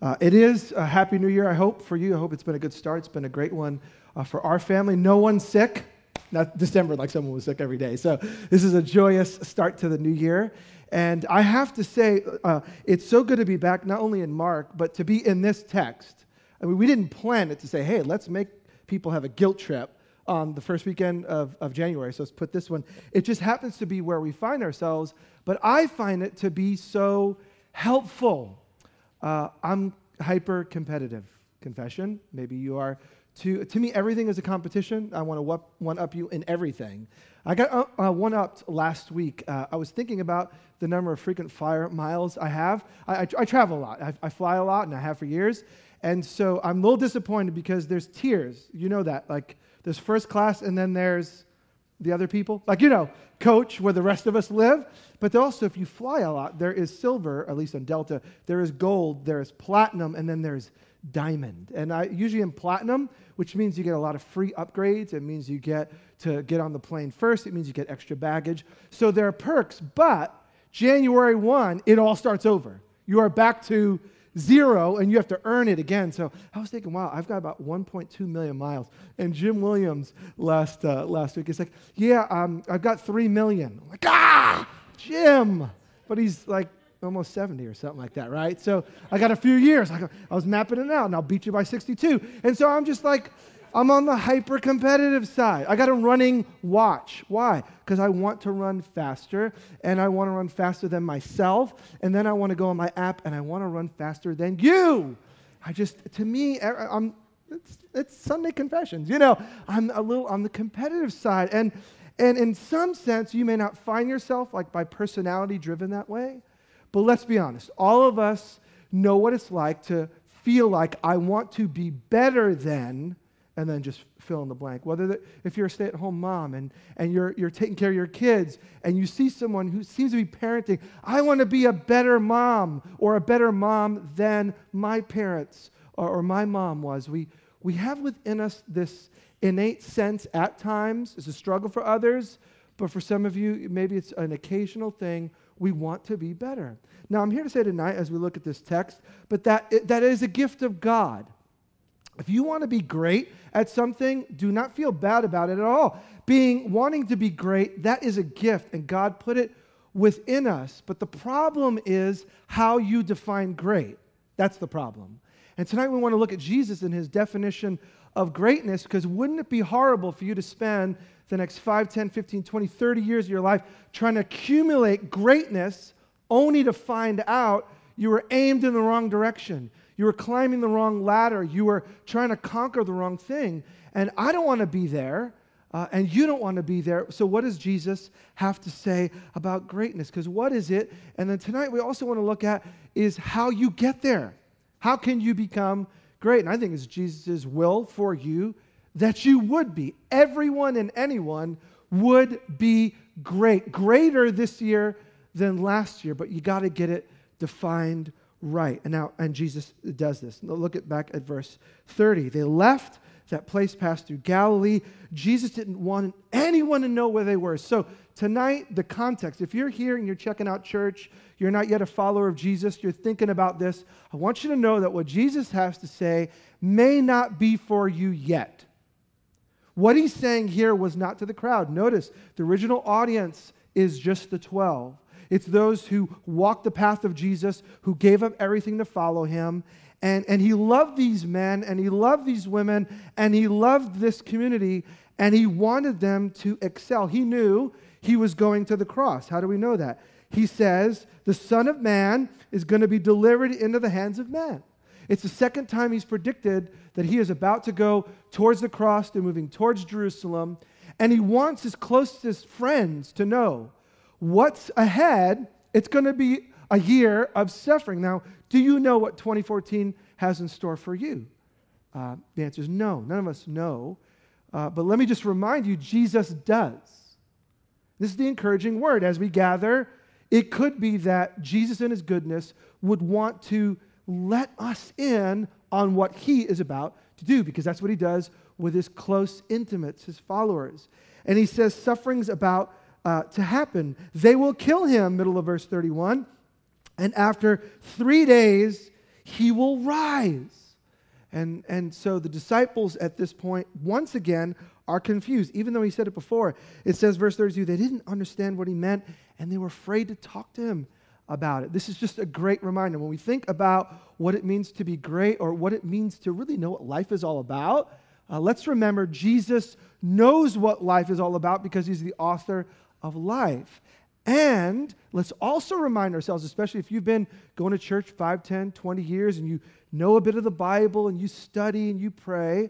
Uh, it is a happy new year, I hope, for you. I hope it's been a good start. It's been a great one uh, for our family. No one's sick. Not December, like someone was sick every day. So this is a joyous start to the new year. And I have to say, uh, it's so good to be back, not only in Mark, but to be in this text. I mean, we didn't plan it to say, hey, let's make people have a guilt trip on the first weekend of, of January. So let's put this one. It just happens to be where we find ourselves, but I find it to be so helpful uh, I'm hyper competitive. Confession. Maybe you are. To, to me, everything is a competition. I want to one up you in everything. I got uh, uh, one upped last week. Uh, I was thinking about the number of frequent flyer miles I have. I, I, I travel a lot, I, I, fly a lot, and I have for years. And so I'm a little disappointed because there's tiers. You know that. Like, there's first class, and then there's the other people. Like, you know, coach where the rest of us live. But also, if you fly a lot, there is silver, at least on Delta, there is gold, there is platinum, and then there's diamond. And I usually am platinum, which means you get a lot of free upgrades. It means you get to get on the plane first. It means you get extra baggage. So there are perks, but January 1, it all starts over. You are back to zero and you have to earn it again. So I was thinking, wow, I've got about 1.2 million miles. And Jim Williams last, uh, last week, he's like, yeah, um, I've got 3 million. I'm like, ah, Jim. But he's like almost 70 or something like that, right? So I got a few years. I, I was mapping it out and I'll beat you by 62. And so I'm just like, I'm on the hyper competitive side. I got a running watch. Why? Because I want to run faster and I want to run faster than myself. And then I want to go on my app and I want to run faster than you. I just, to me, er, er, I'm, it's, it's Sunday confessions. You know, I'm a little on the competitive side. And, and in some sense, you may not find yourself like by personality driven that way. But let's be honest, all of us know what it's like to feel like I want to be better than and then just fill in the blank. Whether if you're a stay at home mom and, and you're, you're taking care of your kids and you see someone who seems to be parenting, I want to be a better mom or a better mom than my parents or, or my mom was. We, we have within us this innate sense at times, it's a struggle for others, but for some of you, maybe it's an occasional thing. We want to be better. Now, I'm here to say tonight as we look at this text, but that, that is a gift of God. If you want to be great at something, do not feel bad about it at all. Being wanting to be great, that is a gift, and God put it within us. But the problem is how you define great. That's the problem. And tonight we want to look at Jesus and his definition of greatness because wouldn't it be horrible for you to spend the next 5, 10, 15, 20, 30 years of your life trying to accumulate greatness only to find out you were aimed in the wrong direction? You were climbing the wrong ladder. You were trying to conquer the wrong thing. And I don't want to be there. Uh, and you don't want to be there. So, what does Jesus have to say about greatness? Because what is it? And then tonight, we also want to look at is how you get there. How can you become great? And I think it's Jesus' will for you that you would be. Everyone and anyone would be great, greater this year than last year, but you got to get it defined right. And now, and Jesus does this. Look at back at verse 30. They left that place, passed through Galilee. Jesus didn't want anyone to know where they were. So tonight, the context, if you're here and you're checking out church, you're not yet a follower of Jesus, you're thinking about this, I want you to know that what Jesus has to say may not be for you yet. What he's saying here was not to the crowd. Notice the original audience is just the 12. It's those who walked the path of Jesus, who gave up everything to follow him. And, and he loved these men, and he loved these women, and he loved this community, and he wanted them to excel. He knew he was going to the cross. How do we know that? He says, The Son of Man is going to be delivered into the hands of men. It's the second time he's predicted that he is about to go towards the cross, they're moving towards Jerusalem, and he wants his closest friends to know what's ahead, it's going to be a year of suffering. Now, do you know what 2014 has in store for you? Uh, the answer is no. None of us know. Uh, but let me just remind you, Jesus does. This is the encouraging word. As we gather, it could be that Jesus in his goodness would want to let us in on what he is about to do, because that's what he does with his close intimates, his followers. And he says suffering's about uh, to happen. They will kill him, middle of verse 31. And after three days, he will rise. And, and so the disciples at this point, once again, are confused. Even though he said it before, it says, verse 32, they didn't understand what he meant and they were afraid to talk to him about it. This is just a great reminder. When we think about what it means to be great or what it means to really know what life is all about, uh, let's remember Jesus knows what life is all about because he's the author of life. And let's also remind ourselves, especially if you've been going to church 5, 10, 20 years and you know a bit of the Bible and you study and you pray,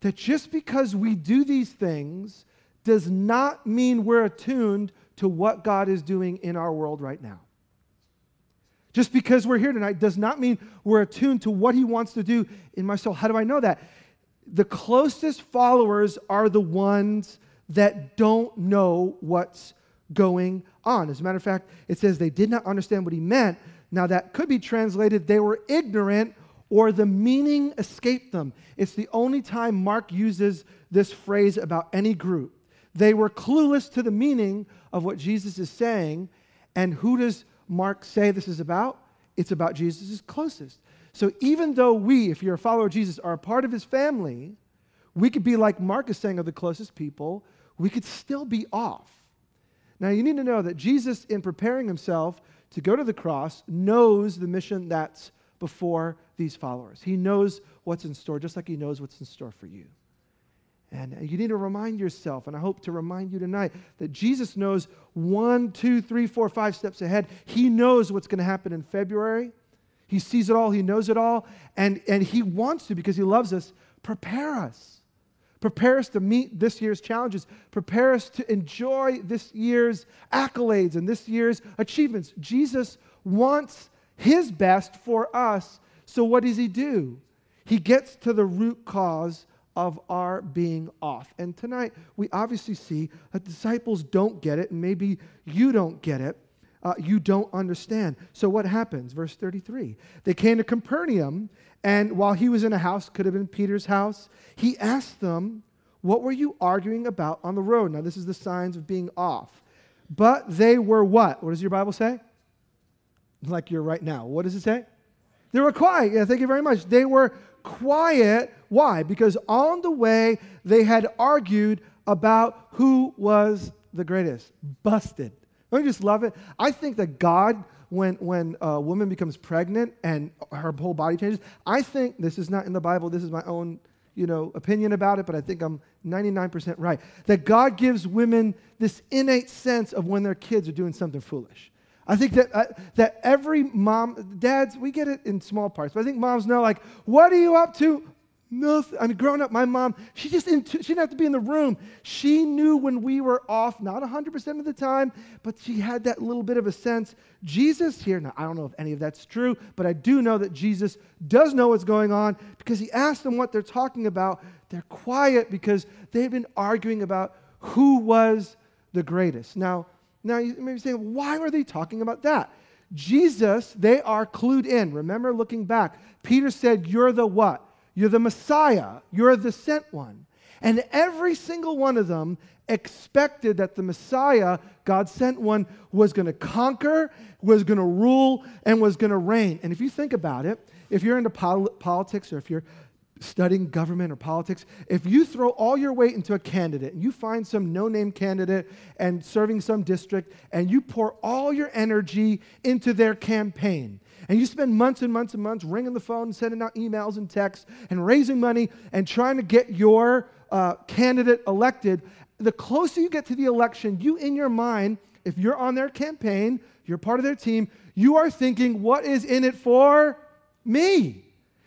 that just because we do these things does not mean we're attuned to what God is doing in our world right now. Just because we're here tonight does not mean we're attuned to what He wants to do in my soul. How do I know that? The closest followers are the ones that don't know what's going on. As a matter of fact, it says they did not understand what he meant. Now, that could be translated they were ignorant or the meaning escaped them. It's the only time Mark uses this phrase about any group. They were clueless to the meaning of what Jesus is saying. And who does Mark say this is about? It's about Jesus' closest. So even though we, if you're a follower of Jesus, are a part of his family, we could be like Mark is saying of the closest people, we could still be off. Now, you need to know that Jesus, in preparing himself to go to the cross, knows the mission that's before these followers. He knows what's in store, just like he knows what's in store for you. And you need to remind yourself, and I hope to remind you tonight, that Jesus knows one, two, three, four, five steps ahead. He knows what's going to happen in February. He sees it all, he knows it all, and, and he wants to, because he loves us, prepare us. Prepare us to meet this year's challenges. Prepare us to enjoy this year's accolades and this year's achievements. Jesus wants his best for us. So, what does he do? He gets to the root cause of our being off. And tonight, we obviously see that disciples don't get it, and maybe you don't get it. Uh, you don't understand. So, what happens? Verse 33 They came to Capernaum, and while he was in a house, could have been Peter's house, he asked them, What were you arguing about on the road? Now, this is the signs of being off. But they were what? What does your Bible say? Like you're right now. What does it say? They were quiet. Yeah, thank you very much. They were quiet. Why? Because on the way, they had argued about who was the greatest. Busted. Don't you just love it? I think that God when, when a woman becomes pregnant and her whole body changes. I think this is not in the Bible, this is my own you know, opinion about it, but I think I'm 99% right. That God gives women this innate sense of when their kids are doing something foolish. I think that, uh, that every mom, dads, we get it in small parts, but I think moms know, like, what are you up to? Nothing. I mean, growing up, my mom, she just she didn't have to be in the room. She knew when we were off, not 100% of the time, but she had that little bit of a sense. Jesus here, now I don't know if any of that's true, but I do know that Jesus does know what's going on because he asked them what they're talking about. They're quiet because they've been arguing about who was the greatest. Now, now you may be saying, why are they talking about that? Jesus, they are clued in. Remember looking back, Peter said, You're the what? You're the Messiah. You're the sent one. And every single one of them expected that the Messiah, God sent one, was going to conquer, was going to rule, and was going to reign. And if you think about it, if you're into pol- politics or if you're studying government or politics, if you throw all your weight into a candidate and you find some no name candidate and serving some district and you pour all your energy into their campaign, and you spend months and months and months ringing the phone, sending out emails and texts, and raising money and trying to get your uh, candidate elected, the closer you get to the election, you in your mind, if you're on their campaign, you're part of their team, you are thinking, what is in it for me?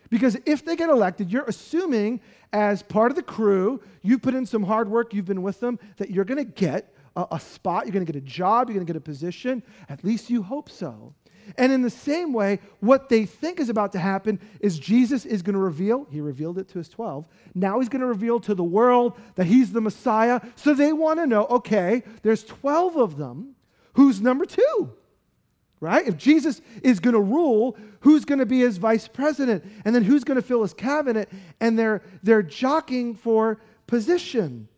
Because if they get elected, you're assuming as part of the crew, you've put in some hard work, you've been with them, that you're going to get a, a spot, you're going to get a job, you're going to get a position. At least you hope so. And in the same way, what they think is about to happen is Jesus is going to reveal, he revealed it to his 12. Now he's going to reveal to the world that he's the Messiah. So they want to know okay, there's 12 of them. Who's number two? Right? If Jesus is going to rule, who's going to be his vice president? And then who's going to fill his cabinet? And they're, they're jockeying for position.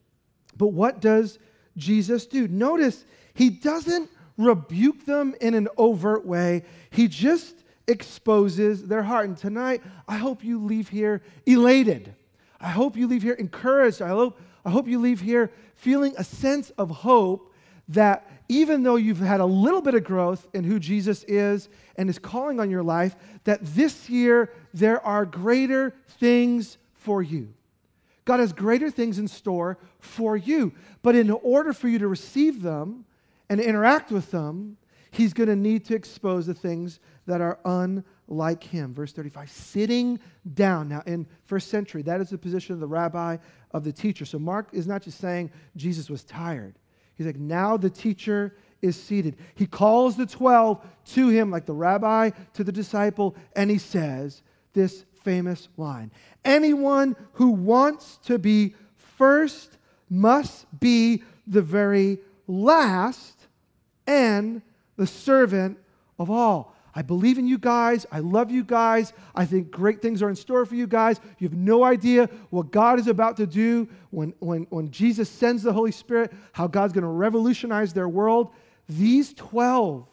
But what does Jesus do? Notice he doesn't rebuke them in an overt way. He just exposes their heart. And tonight, I hope you leave here elated. I hope you leave here encouraged. I hope, I hope you leave here feeling a sense of hope that even though you've had a little bit of growth in who Jesus is and is calling on your life, that this year there are greater things for you. God has greater things in store for you. But in order for you to receive them and interact with them, He's going to need to expose the things that are unlike Him. Verse 35 sitting down. Now, in first century, that is the position of the rabbi, of the teacher. So Mark is not just saying Jesus was tired. He's like, now the teacher is seated. He calls the 12 to him, like the rabbi to the disciple, and he says this famous line Anyone who wants to be first must be the very last and the servant of all. I believe in you guys. I love you guys. I think great things are in store for you guys. You have no idea what God is about to do when, when, when Jesus sends the Holy Spirit, how God's going to revolutionize their world. These 12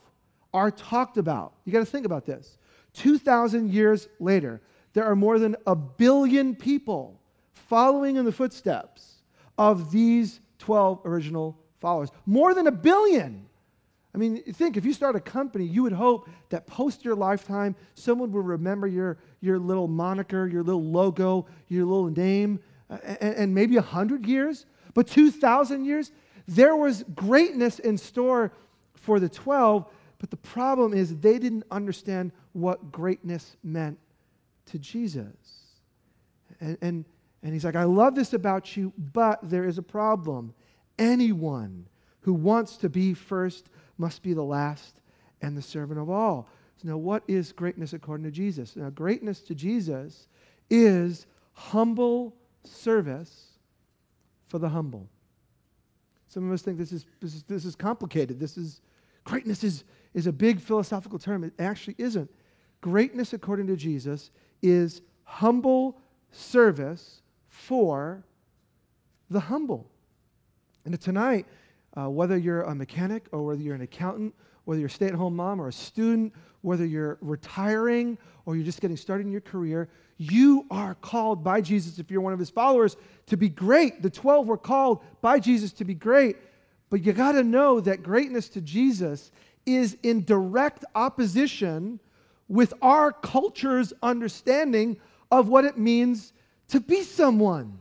are talked about. You got to think about this. 2,000 years later, there are more than a billion people following in the footsteps of these 12 original followers. More than a billion. I mean, think if you start a company, you would hope that post your lifetime, someone will remember your, your little moniker, your little logo, your little name, uh, and, and maybe 100 years, but 2,000 years. There was greatness in store for the 12, but the problem is they didn't understand what greatness meant to Jesus. And, and, and he's like, I love this about you, but there is a problem. Anyone who wants to be first must be the last and the servant of all. So now, what is greatness according to Jesus? Now, greatness to Jesus is humble service for the humble. Some of us think this is, this is, this is complicated. This is greatness is, is a big philosophical term. It actually isn't. Greatness, according to Jesus, is humble service for the humble. And tonight, uh, whether you're a mechanic or whether you're an accountant, whether you're a stay at home mom or a student, whether you're retiring or you're just getting started in your career, you are called by Jesus, if you're one of his followers, to be great. The 12 were called by Jesus to be great. But you got to know that greatness to Jesus is in direct opposition with our culture's understanding of what it means to be someone.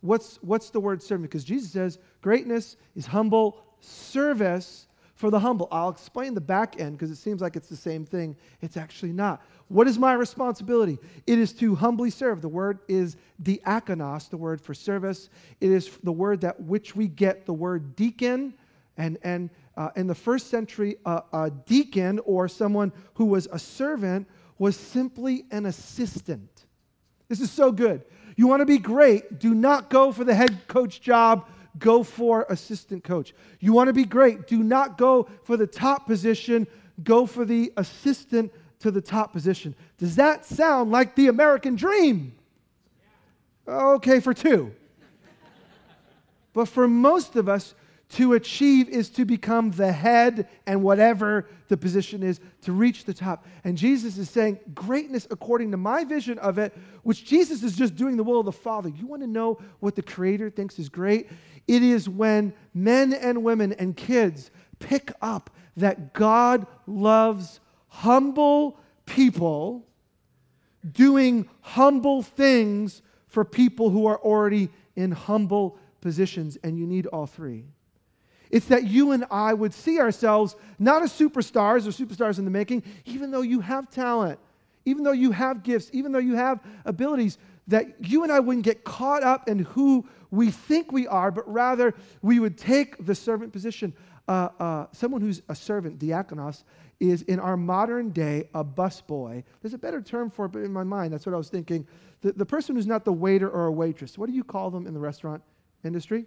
What's, what's the word servant? Because Jesus says greatness is humble service for the humble. I'll explain the back end because it seems like it's the same thing. It's actually not. What is my responsibility? It is to humbly serve. The word is diakonos, the word for service. It is the word that which we get the word deacon and, and uh, in the first century, uh, a deacon or someone who was a servant was simply an assistant. This is so good. You want to be great, do not go for the head coach job, go for assistant coach. You want to be great, do not go for the top position, go for the assistant to the top position. Does that sound like the American dream? Okay, for two. but for most of us, to achieve is to become the head and whatever the position is, to reach the top. And Jesus is saying, greatness according to my vision of it, which Jesus is just doing the will of the Father. You want to know what the Creator thinks is great? It is when men and women and kids pick up that God loves humble people doing humble things for people who are already in humble positions, and you need all three. It's that you and I would see ourselves not as superstars or superstars in the making, even though you have talent, even though you have gifts, even though you have abilities, that you and I wouldn't get caught up in who we think we are, but rather we would take the servant position. Uh, uh, someone who's a servant, diakonos, is in our modern day a busboy. There's a better term for it, but in my mind, that's what I was thinking. The, the person who's not the waiter or a waitress, what do you call them in the restaurant industry?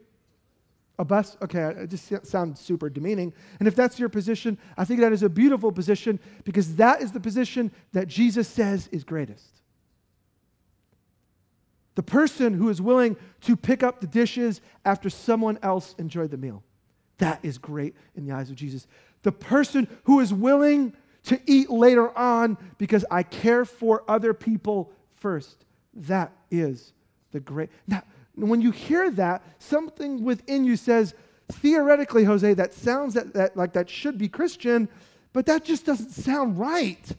A bus? Okay, it just sounds super demeaning. And if that's your position, I think that is a beautiful position because that is the position that Jesus says is greatest. The person who is willing to pick up the dishes after someone else enjoyed the meal. That is great in the eyes of Jesus. The person who is willing to eat later on because I care for other people first. That is the great. Now, when you hear that, something within you says, theoretically, Jose, that sounds that, that, like that should be Christian, but that just doesn't sound right.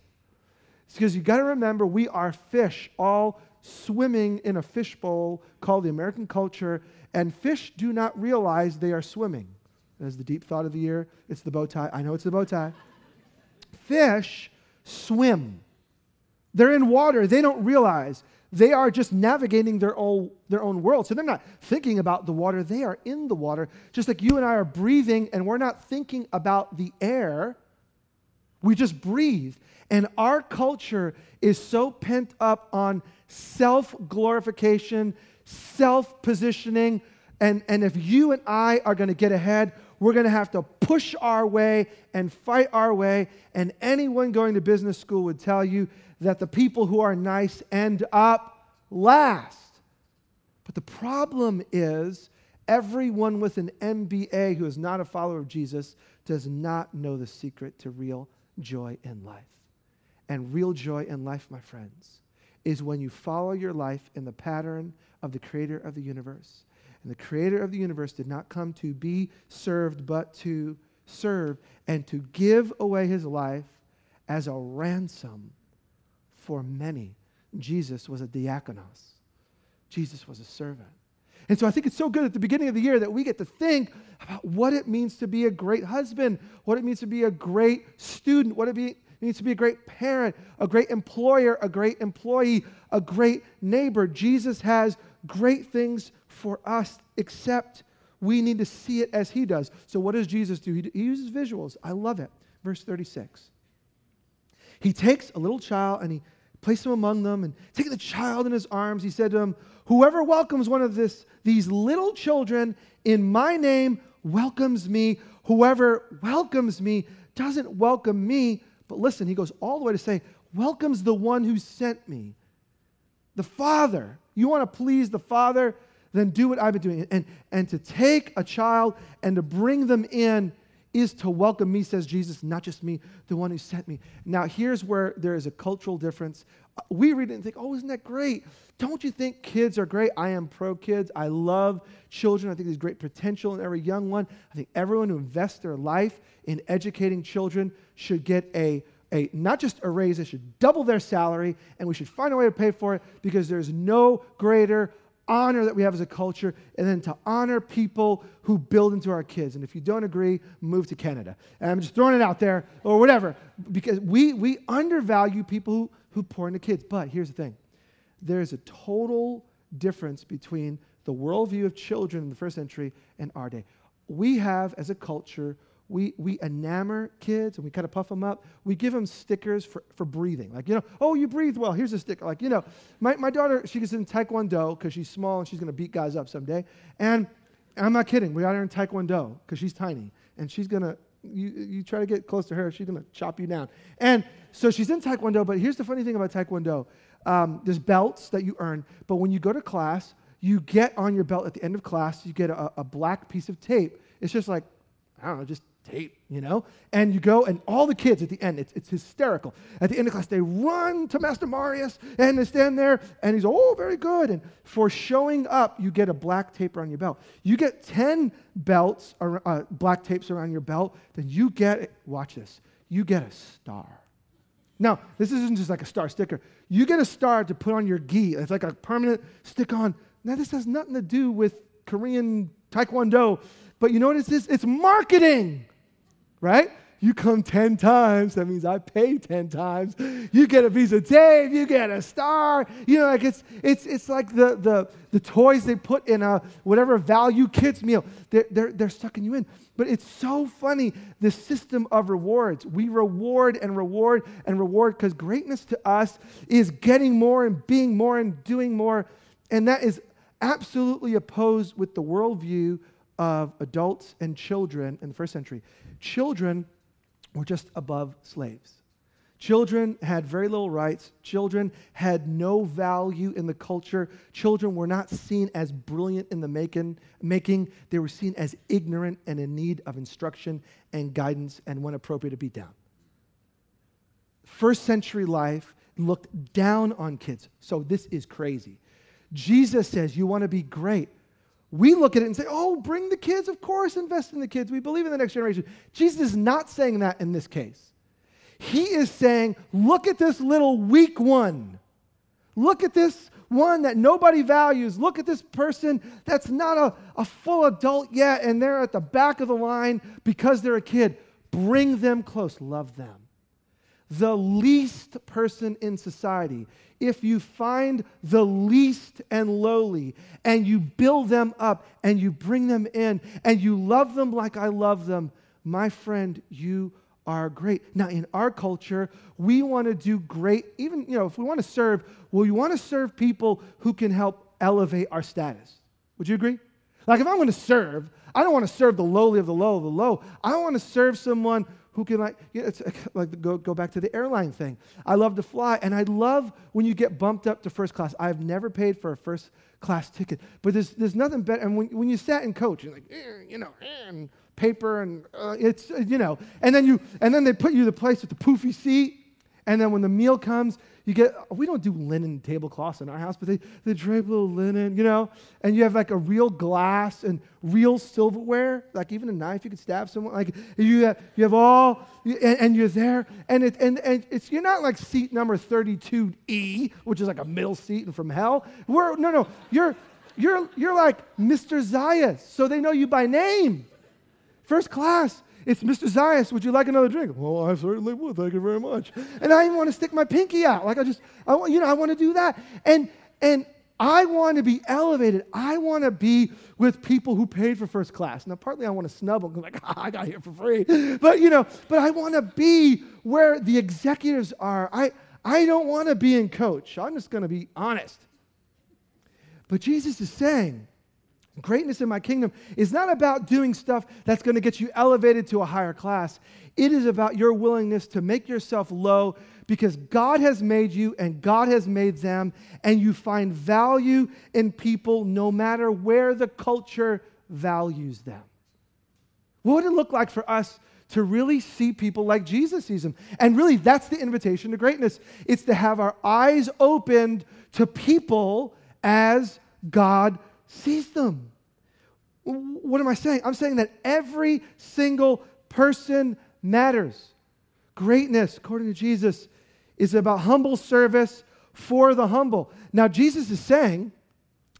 It's because you got to remember we are fish, all swimming in a fishbowl called the American culture, and fish do not realize they are swimming. That is the deep thought of the year. It's the bow tie. I know it's the bow tie. Fish swim. They're in water. They don't realize. They are just navigating their own, their own world. So they're not thinking about the water. They are in the water. Just like you and I are breathing and we're not thinking about the air. We just breathe. And our culture is so pent up on self glorification, self positioning. And, and if you and I are going to get ahead, we're going to have to push our way and fight our way. And anyone going to business school would tell you that the people who are nice end up last. But the problem is, everyone with an MBA who is not a follower of Jesus does not know the secret to real joy in life. And real joy in life, my friends, is when you follow your life in the pattern of the creator of the universe. And the creator of the universe did not come to be served, but to serve and to give away his life as a ransom for many. Jesus was a diakonos, Jesus was a servant. And so I think it's so good at the beginning of the year that we get to think about what it means to be a great husband, what it means to be a great student, what it be, means to be a great parent, a great employer, a great employee, a great neighbor. Jesus has great things for us, except we need to see it as he does. So, what does Jesus do? He, he uses visuals. I love it. Verse 36. He takes a little child and he placed him among them and taking the child in his arms, he said to him, Whoever welcomes one of this, these little children in my name welcomes me. Whoever welcomes me doesn't welcome me, but listen, he goes all the way to say, welcomes the one who sent me. The Father. You want to please the Father? Then do what I've been doing. And, and to take a child and to bring them in is to welcome me, says Jesus, not just me, the one who sent me. Now, here's where there is a cultural difference. Uh, we read it and think, oh, isn't that great? Don't you think kids are great? I am pro kids. I love children. I think there's great potential in every young one. I think everyone who invests their life in educating children should get a a, not just a raise, they should double their salary, and we should find a way to pay for it because there's no greater honor that we have as a culture, and then to honor people who build into our kids. And if you don't agree, move to Canada. And I'm just throwing it out there, or whatever, because we, we undervalue people who, who pour into kids. But here's the thing there's a total difference between the worldview of children in the first century and our day. We have, as a culture, we, we enamor kids and we kind of puff them up. We give them stickers for, for breathing. Like, you know, oh, you breathe well. Here's a sticker. Like, you know, my, my daughter, she gets in Taekwondo because she's small and she's going to beat guys up someday. And I'm not kidding. We got her in Taekwondo because she's tiny. And she's going to, you, you try to get close to her, she's going to chop you down. And so she's in Taekwondo. But here's the funny thing about Taekwondo um, there's belts that you earn. But when you go to class, you get on your belt at the end of class, you get a, a black piece of tape. It's just like, I don't know, just tape, you know? And you go, and all the kids at the end, it's, it's hysterical. At the end of class, they run to Master Marius and they stand there, and he's, oh, very good. And for showing up, you get a black tape around your belt. You get 10 belts, or, uh, black tapes around your belt, then you get, watch this, you get a star. Now, this isn't just like a star sticker. You get a star to put on your gi. It's like a permanent stick on. Now, this has nothing to do with Korean Taekwondo, but you know what it is? It's marketing right? You come 10 times, that means I pay 10 times. You get a of tape, you get a star. You know, like it's, it's, it's like the, the, the toys they put in a whatever value kids meal. They're, they're, they're sucking you in. But it's so funny, the system of rewards. We reward and reward and reward because greatness to us is getting more and being more and doing more. And that is absolutely opposed with the worldview of adults and children in the first century. Children were just above slaves. Children had very little rights. Children had no value in the culture. Children were not seen as brilliant in the making, making. They were seen as ignorant and in need of instruction and guidance and, when appropriate, to beat down. first century life looked down on kids. So this is crazy. Jesus says, You want to be great. We look at it and say, Oh, bring the kids. Of course, invest in the kids. We believe in the next generation. Jesus is not saying that in this case. He is saying, Look at this little weak one. Look at this one that nobody values. Look at this person that's not a, a full adult yet, and they're at the back of the line because they're a kid. Bring them close, love them. The least person in society, if you find the least and lowly and you build them up and you bring them in and you love them like I love them, my friend, you are great. Now, in our culture, we want to do great, even, you know, if we want to serve, well, we want to serve people who can help elevate our status. Would you agree? Like, if I'm going to serve, I don't want to serve the lowly of the low of the low. I want to serve someone who can, like, know, it's like go, go back to the airline thing. I love to fly, and I love when you get bumped up to first class. I've never paid for a first class ticket, but there's, there's nothing better. And when, when you sat in coach, you're like, eh, you know, eh, and paper and uh, it's uh, you know and then you and then they put you the place with the poofy seat and then when the meal comes you get we don't do linen tablecloths in our house but they, they drape little linen you know? And you have like a real glass and real silverware like even a knife you could stab someone like you have, you have all and, and you're there and it and, and it's you're not like seat number 32e which is like a middle seat and from hell. We're no no you're you're you're like mr zayas so they know you by name. First class. It's Mr. Zayas. Would you like another drink? Well, I certainly would. Thank you very much. And I even want to stick my pinky out. Like I just, I want, you know, I want to do that. And and I want to be elevated. I want to be with people who paid for first class. Now, partly I want to snub them, like, I got here for free. But you know, but I want to be where the executives are. I I don't want to be in coach. I'm just going to be honest. But Jesus is saying, Greatness in my kingdom is not about doing stuff that's going to get you elevated to a higher class. It is about your willingness to make yourself low because God has made you and God has made them, and you find value in people no matter where the culture values them. What would it look like for us to really see people like Jesus sees them? And really, that's the invitation to greatness. It's to have our eyes opened to people as God sees them. What am I saying? I'm saying that every single person matters. Greatness, according to Jesus, is about humble service for the humble. Now, Jesus is saying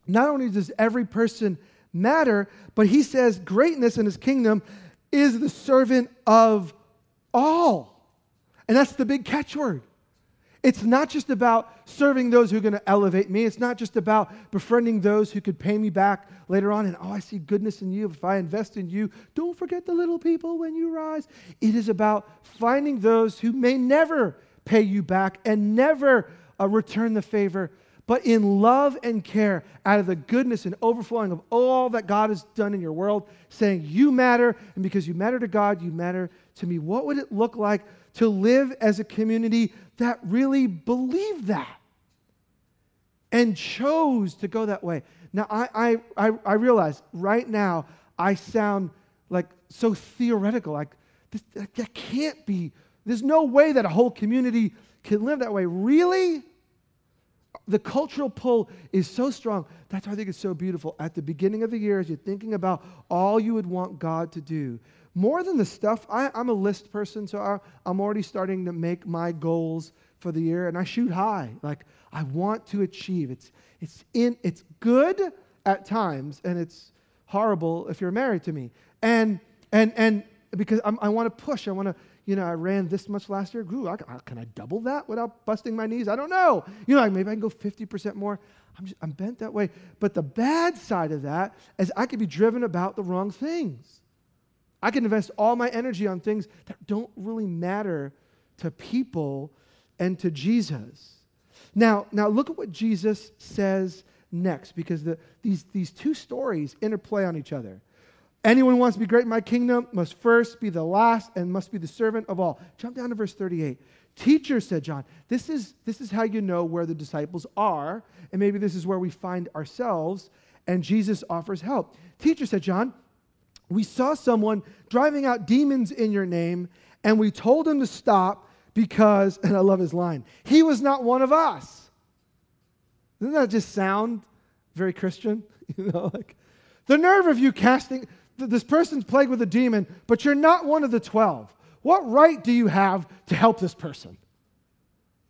not only does every person matter, but he says greatness in his kingdom is the servant of all. And that's the big catchword. It's not just about serving those who are going to elevate me. It's not just about befriending those who could pay me back later on. And oh, I see goodness in you. If I invest in you, don't forget the little people when you rise. It is about finding those who may never pay you back and never uh, return the favor, but in love and care, out of the goodness and overflowing of all that God has done in your world, saying, You matter. And because you matter to God, you matter to me. What would it look like to live as a community that really believed that and chose to go that way. Now, I, I, I, I realize right now I sound like so theoretical. Like, this, that can't be, there's no way that a whole community can live that way. Really? The cultural pull is so strong. That's why I think it's so beautiful. At the beginning of the year, as you're thinking about all you would want God to do, more than the stuff, I, am a list person, so I, I'm already starting to make my goals for the year, and I shoot high. Like I want to achieve. It's it's in it's good at times, and it's horrible if you're married to me. And and and because I'm, i want to push, I want to. You know, I ran this much last year. Ooh, I, can I double that without busting my knees? I don't know. You know, like maybe I can go 50% more. I'm, just, I'm bent that way. But the bad side of that is I could be driven about the wrong things. I can invest all my energy on things that don't really matter to people and to Jesus. Now, now look at what Jesus says next, because the, these, these two stories interplay on each other. Anyone who wants to be great in my kingdom must first be the last and must be the servant of all. Jump down to verse 38. Teacher, said John, this is, this is how you know where the disciples are, and maybe this is where we find ourselves, and Jesus offers help. Teacher, said John, we saw someone driving out demons in your name, and we told him to stop because, and I love his line, he was not one of us. Doesn't that just sound very Christian? You know, like the nerve of you casting, this person's plagued with a demon, but you're not one of the 12. What right do you have to help this person?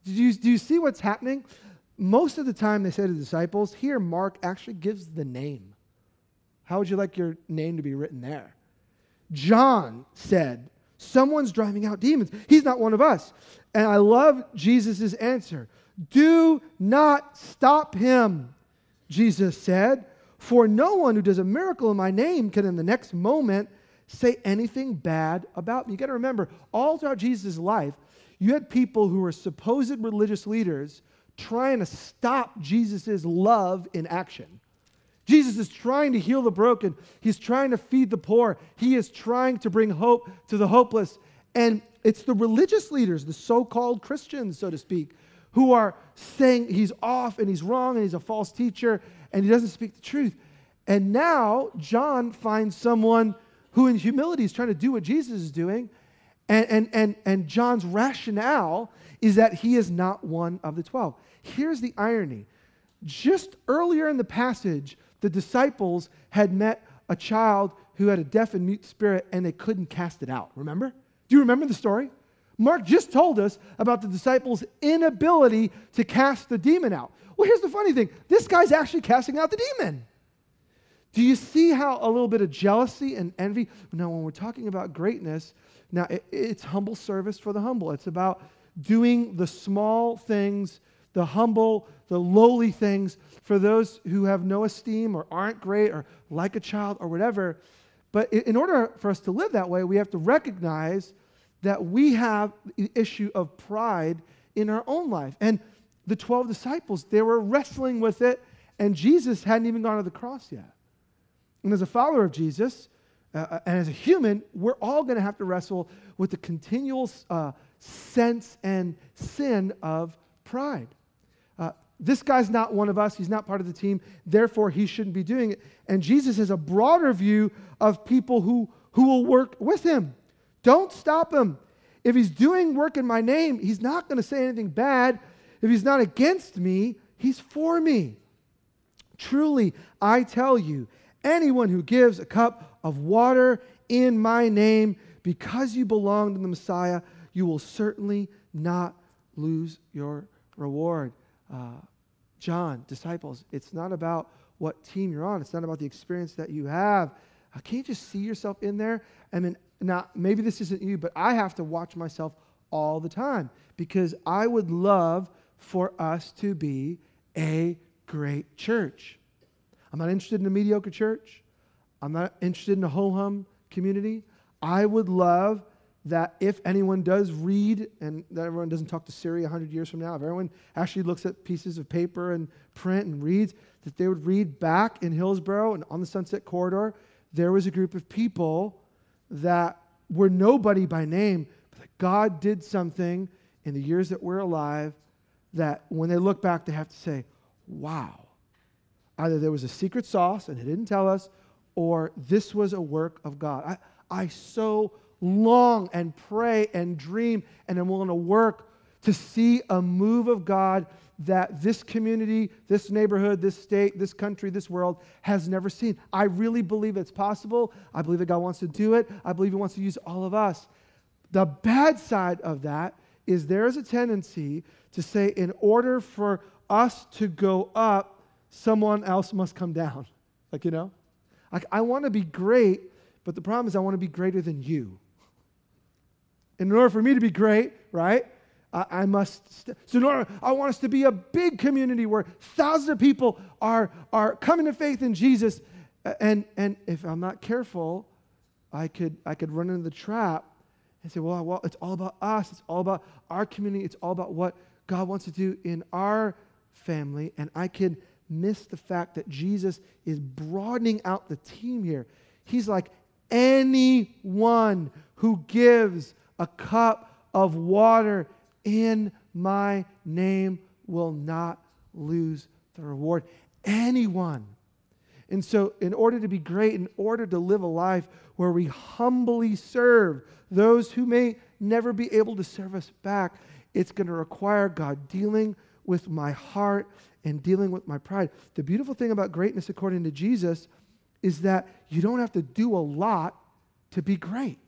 Do you, do you see what's happening? Most of the time, they say to the disciples, here, Mark actually gives the name. How would you like your name to be written there? John said, Someone's driving out demons. He's not one of us. And I love Jesus' answer. Do not stop him, Jesus said, for no one who does a miracle in my name can in the next moment say anything bad about me. You got to remember, all throughout Jesus' life, you had people who were supposed religious leaders trying to stop Jesus' love in action. Jesus is trying to heal the broken. He's trying to feed the poor. He is trying to bring hope to the hopeless. And it's the religious leaders, the so called Christians, so to speak, who are saying he's off and he's wrong and he's a false teacher and he doesn't speak the truth. And now John finds someone who, in humility, is trying to do what Jesus is doing. And, and, and, and John's rationale is that he is not one of the 12. Here's the irony just earlier in the passage, the disciples had met a child who had a deaf and mute spirit and they couldn't cast it out. Remember? Do you remember the story? Mark just told us about the disciples' inability to cast the demon out. Well, here's the funny thing this guy's actually casting out the demon. Do you see how a little bit of jealousy and envy? Now, when we're talking about greatness, now it, it's humble service for the humble. It's about doing the small things, the humble, the lowly things for those who have no esteem or aren't great or like a child or whatever. But in order for us to live that way, we have to recognize that we have the issue of pride in our own life. And the 12 disciples, they were wrestling with it, and Jesus hadn't even gone to the cross yet. And as a follower of Jesus, uh, uh and as a human, we're all going to have to wrestle with the continual uh, sense and sin of pride. This guy's not one of us. He's not part of the team. Therefore, he shouldn't be doing it. And Jesus has a broader view of people who, who will work with him. Don't stop him. If he's doing work in my name, he's not going to say anything bad if he's not against me, he's for me. Truly, I tell you, anyone who gives a cup of water in my name because you belong to the Messiah, you will certainly not lose your reward. Uh, John, disciples, it's not about what team you're on, it's not about the experience that you have. Uh, can you just see yourself in there? I mean, now, maybe this isn't you, but I have to watch myself all the time because I would love for us to be a great church. I'm not interested in a mediocre church. I'm not interested in a ho hum community. I would love that if anyone does read, and that everyone doesn't talk to Siri 100 years from now, if everyone actually looks at pieces of paper and print and reads, that they would read back in Hillsboro and on the Sunset Corridor, there was a group of people that were nobody by name, but God did something in the years that we're alive that when they look back, they have to say, wow. Either there was a secret sauce and he didn't tell us, or this was a work of God. I, I so long and pray and dream and am willing to work to see a move of God that this community, this neighborhood, this state, this country, this world has never seen. I really believe it's possible. I believe that God wants to do it. I believe He wants to use all of us. The bad side of that is there is a tendency to say, in order for us to go up, someone else must come down. Like, you know? Like, I want to be great, but the problem is I want to be greater than you. And in order for me to be great, right, I, I must. St- so, in order, I want us to be a big community where thousands of people are, are coming to faith in Jesus. And, and if I'm not careful, I could, I could run into the trap and say, well, well, it's all about us. It's all about our community. It's all about what God wants to do in our family. And I can miss the fact that Jesus is broadening out the team here. He's like, anyone who gives a cup of water in my name will not lose the reward. Anyone. And so, in order to be great, in order to live a life where we humbly serve those who may never be able to serve us back, it's going to require God dealing with my heart and dealing with my pride. The beautiful thing about greatness, according to Jesus, is that you don't have to do a lot to be great.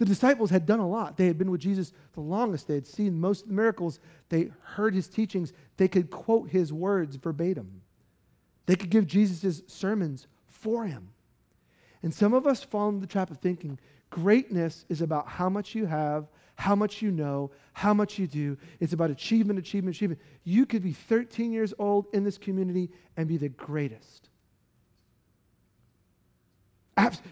The disciples had done a lot. They had been with Jesus the longest. They had seen most of the miracles. They heard his teachings. They could quote his words verbatim. They could give Jesus' sermons for him. And some of us fall into the trap of thinking greatness is about how much you have, how much you know, how much you do. It's about achievement, achievement, achievement. You could be 13 years old in this community and be the greatest.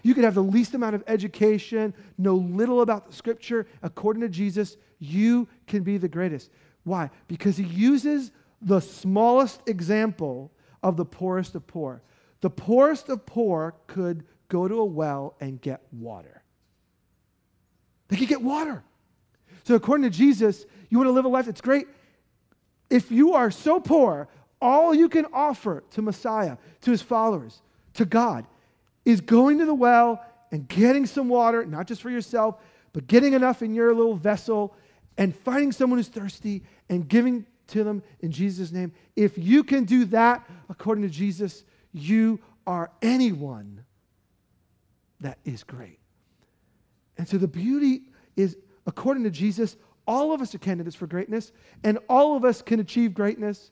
You could have the least amount of education, know little about the scripture. According to Jesus, you can be the greatest. Why? Because he uses the smallest example of the poorest of poor. The poorest of poor could go to a well and get water. They could get water. So, according to Jesus, you want to live a life that's great. If you are so poor, all you can offer to Messiah, to his followers, to God, is going to the well and getting some water, not just for yourself, but getting enough in your little vessel and finding someone who's thirsty and giving to them in Jesus' name. If you can do that, according to Jesus, you are anyone that is great. And so the beauty is, according to Jesus, all of us are candidates for greatness, and all of us can achieve greatness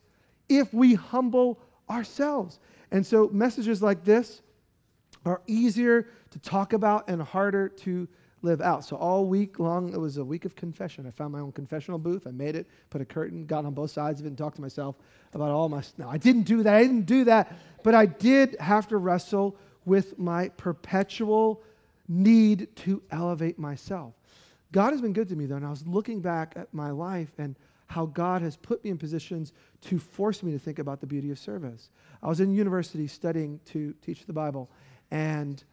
if we humble ourselves. And so messages like this are easier to talk about and harder to live out. So all week long, it was a week of confession. I found my own confessional booth. I made it, put a curtain, got on both sides of it, and talked to myself about all my. No, I didn't do that. I didn't do that. But I did have to wrestle with my perpetual need to elevate myself. God has been good to me, though, and I was looking back at my life and how God has put me in positions to force me to think about the beauty of service. I was in university studying to teach the Bible, and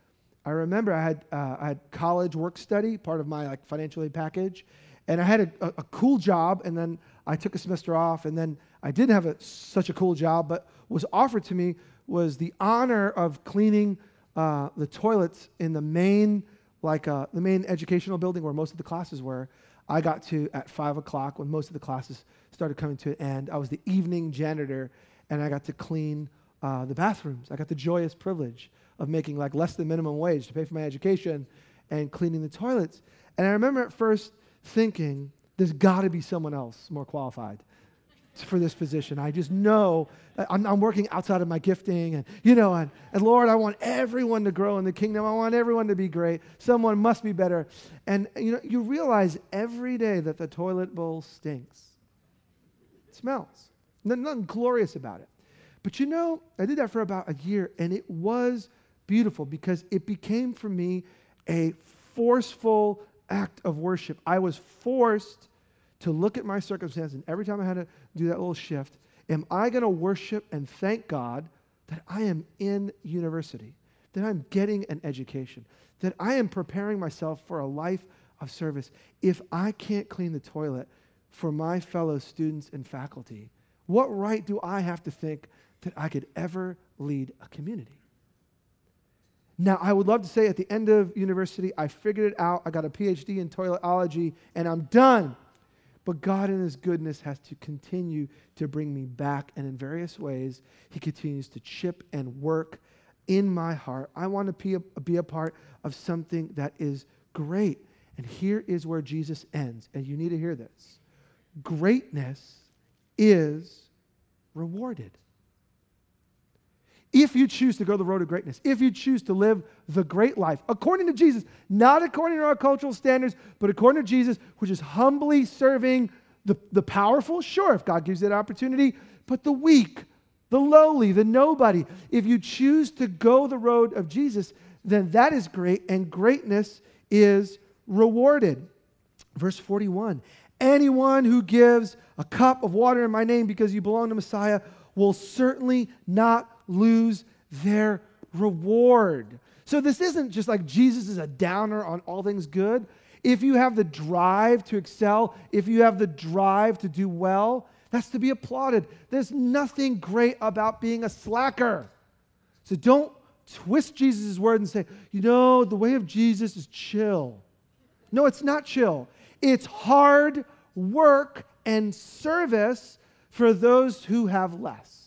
I remember I had, uh, I had college work study, part of my like financial aid package, and I had a, a, a, cool job, and then I took a semester off, and then I didn't have a, such a cool job, but was offered to me was the honor of cleaning uh, the toilets in the main like uh, the main educational building where most of the classes were. I got to at five o'clock when most of the classes started coming to an end. I was the evening janitor, and I got to clean uh, the bathrooms. I got the joyous privilege of making like less than minimum wage to pay for my education and cleaning the toilets. And I remember at first thinking, there's got to be someone else more qualified for this position. I just know I'm, I'm, working outside of my gifting, and you know, and, and Lord, I want everyone to grow in the kingdom. I want everyone to be great. Someone must be better. And you know, you realize every day that the toilet bowl stinks. It smells. Nothing glorious about it. But you know, I did that for about a year, and it was beautiful because it became for me a forceful act of worship. I was forced to look at my circumstance, and every time I had to do that little shift, am I going to worship and thank God that I am in university, that I'm getting an education, that I am preparing myself for a life of service? If I can't clean the toilet for my fellow students and faculty, what right do I have to think that I could ever lead a community? Now, I would love to say at the end of university, I figured it out. I got a PhD in toiletology and I'm done. But God, in His goodness, has to continue to bring me back. And in various ways, He continues to chip and work in my heart. I want to be a, be a part of something that is great. And here is where Jesus ends. And you need to hear this greatness is rewarded if you choose to go the road of greatness, if you choose to live the great life, according to Jesus, not according to our cultural standards, but according to Jesus, which is humbly serving the, the powerful, sure, if God gives that opportunity, but the weak, the lowly, the nobody. If you choose to go the road of Jesus, then that is great, and greatness is rewarded. Verse 41 Anyone who gives a cup of water in my name because you belong to Messiah will certainly not lose their reward. So this isn't just like Jesus is a downer on all things good. If you have the drive to excel, if you have the drive to do well, that's to be applauded. There's nothing great about being a slacker. So don't twist Jesus' word and say, you know, the way of Jesus is chill. No, it's not chill. It's hard work and service for those who have less.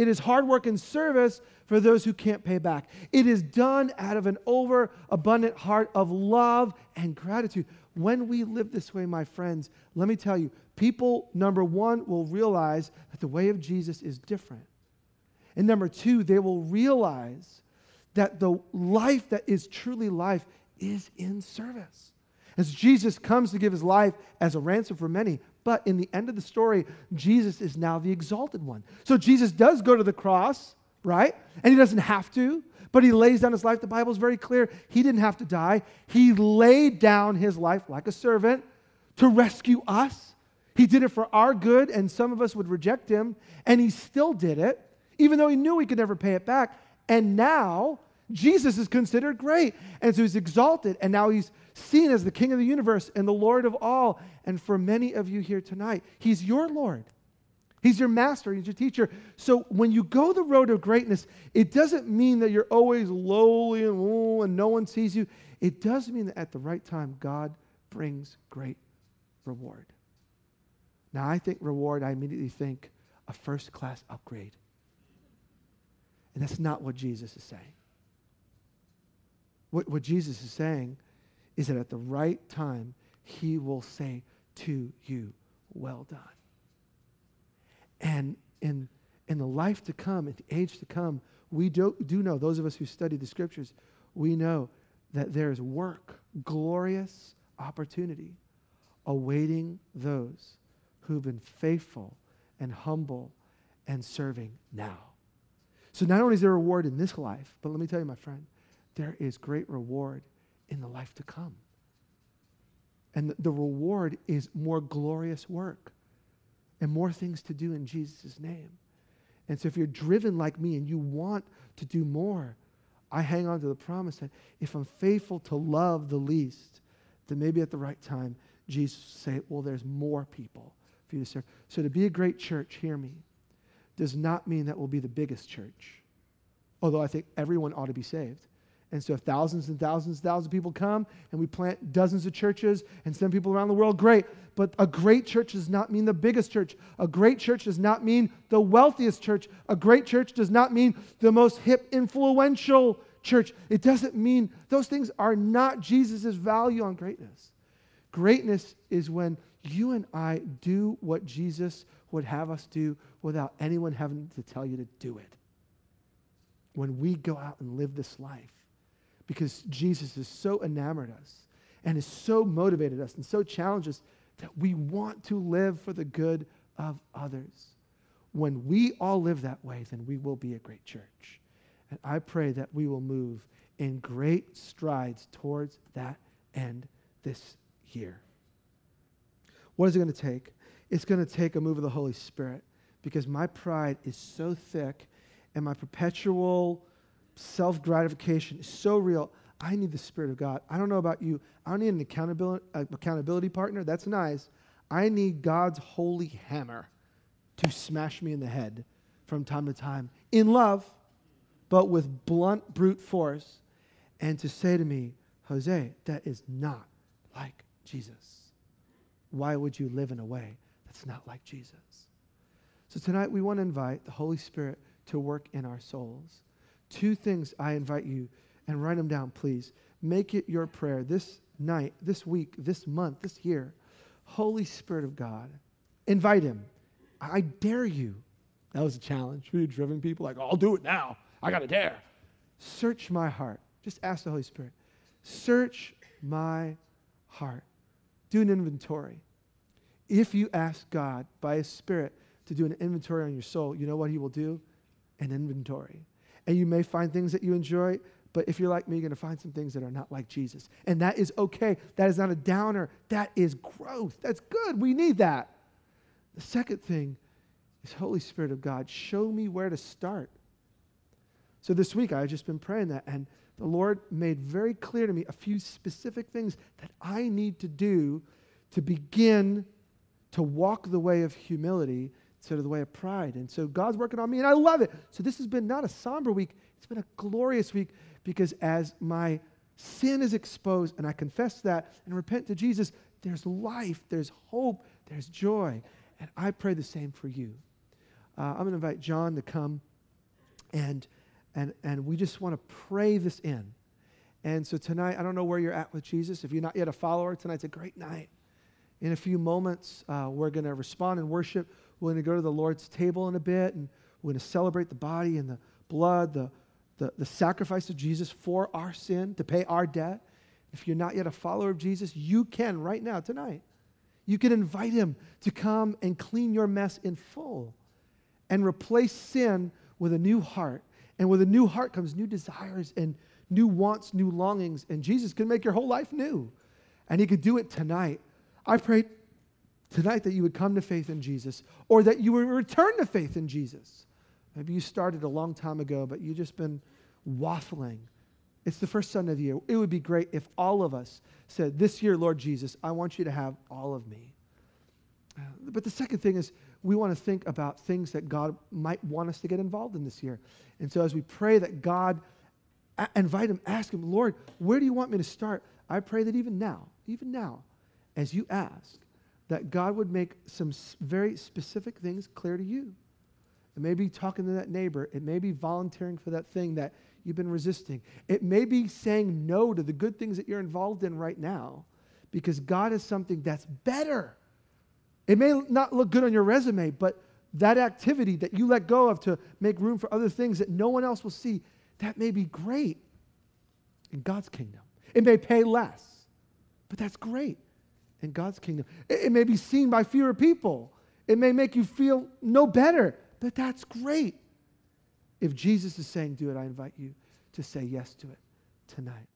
It is hard work and service for those who can't pay back. It is done out of an overabundant heart of love and gratitude. When we live this way, my friends, let me tell you, people, number one, will realize that the way of Jesus is different. And number two, they will realize that the life that is truly life is in service. As Jesus comes to give his life as a ransom for many, but in the end of the story, Jesus is now the exalted one. So Jesus does go to the cross, right? And he doesn't have to, but he lays down his life. The Bible is very clear. He didn't have to die. He laid down his life like a servant to rescue us. He did it for our good, and some of us would reject him, and he still did it, even though he knew he could never pay it back. And now Jesus is considered great. And so he's exalted, and now he's seen as the King of the universe and the Lord of all. And for many of you here tonight, he's your Lord. He's your master, he's your teacher. So when you go the road of greatness, it doesn't mean that you're always lowly and, and no one sees you. It does mean that at the right time, God brings great reward. Now, I think reward, I immediately think a first class upgrade. And that's not what Jesus is saying. What, what Jesus is saying is that at the right time, he will say to you, Well done. And in, in the life to come, in the age to come, we do, do know, those of us who study the scriptures, we know that there is work, glorious opportunity awaiting those who've been faithful and humble and serving now. So not only is there a reward in this life, but let me tell you, my friend, there is great reward in the life to come. And the reward is more glorious work and more things to do in Jesus' name. And so if you're driven like me and you want to do more, I hang on to the promise that if I'm faithful to love the least, then maybe at the right time, Jesus will say, well, there's more people for you to serve. So to be a great church, hear me, does not mean that we'll be the biggest church. Although I think everyone ought to be saved. And so if thousands and thousands and thousands of people come and we plant dozens of churches and send people around the world, great. But a great church does not mean the biggest church. A great church does not mean the wealthiest church. A great church does not mean the most hip, influential church. It doesn't mean those things are not Jesus' value on greatness. Greatness is when you and I do what Jesus would have us do without anyone having to tell you to do it. When we go out and live this life because Jesus is so enamored us and has so motivated us and so challenged us that we want to live for the good of others. When we all live that way, then we will be a great church. And I pray that we will move in great strides towards that end this year. What is it going to take? It's going to take a move of the Holy Spirit because my pride is so thick and my perpetual self gratification is so real. I need the Spirit of God. I don't know about you. I don't need an accountability, uh, accountability partner. That's nice. I need God's holy hammer to smash me in the head from time to time in love, but with blunt, brute force, and to say to me, Jose, that is not like Jesus. Why would you live in a way that's not like Jesus? So tonight we want to invite the Holy Spirit to work in our souls. Two things I invite you, and write them down, please. Make it your prayer this night, this week, this month, this year. Holy Spirit of God, invite Him. I dare you. That was a challenge. We driven people like, I'll do it now. I got to dare. Search my heart. Just ask the Holy Spirit. Search my heart. Do an inventory. If you ask God by His Spirit to do an inventory on your soul, you know what He will do? An inventory and you may find things that you enjoy, but if you're like me, you're going to find some things that are not like Jesus. And that is okay. That is not a downer. That is growth. That's good. We need that. The second thing is Holy Spirit of God, show me where to start. So this week, I've just been praying that, and the Lord made very clear to me a few specific things that I need to do to begin to walk the way of humility instead of the way of pride. And so God's working on me, and I love it. So this has been not a somber week, it's been a glorious week because as my sin is exposed and I confess that and repent to Jesus, there's life, there's hope, there's joy. And I pray the same for you. Uh, I'm going to invite John to come, and, and, and we just want to pray this in. And so tonight, I don't know where you're at with Jesus. If you're not yet a follower, tonight's a great night. In a few moments, uh, we're going to respond in worship. We're going to go to the Lord's table in a bit, and we're going to celebrate the body and the blood, the, the, the sacrifice of Jesus for our sin to pay our debt. If you're not yet a follower of Jesus, you can right now, tonight. You can invite him to come and clean your mess in full and replace sin with a new heart. And with a new heart comes new desires and new wants, new longings. And Jesus can make your whole life new. And he could do it tonight. I pray tonight that you would come to faith in Jesus or that you would return to faith in Jesus. Maybe you started a long time ago, but you've just been waffling. It's the first Sunday of the year. It would be great if all of us said, This year, Lord Jesus, I want you to have all of me. Uh, but the second thing is, we want to think about things that God might want us to get involved in this year. And so as we pray that God invite him, ask him, Lord, where do you want me to start? I pray that even now, even now, as you ask, that God would make some very specific things clear to you. It may be talking to that neighbor. It may be volunteering for that thing that you've been resisting. It may be saying no to the good things that you're involved in right now because God has something that's better. It may not look good on your resume, but that activity that you let go of to make room for other things that no one else will see, that may be great in God's kingdom. It may pay less, but that's great in God's kingdom. It, it may be seen by fewer people. It may make you feel no better, but that's great. If Jesus is saying do it, I invite you to say yes to it tonight.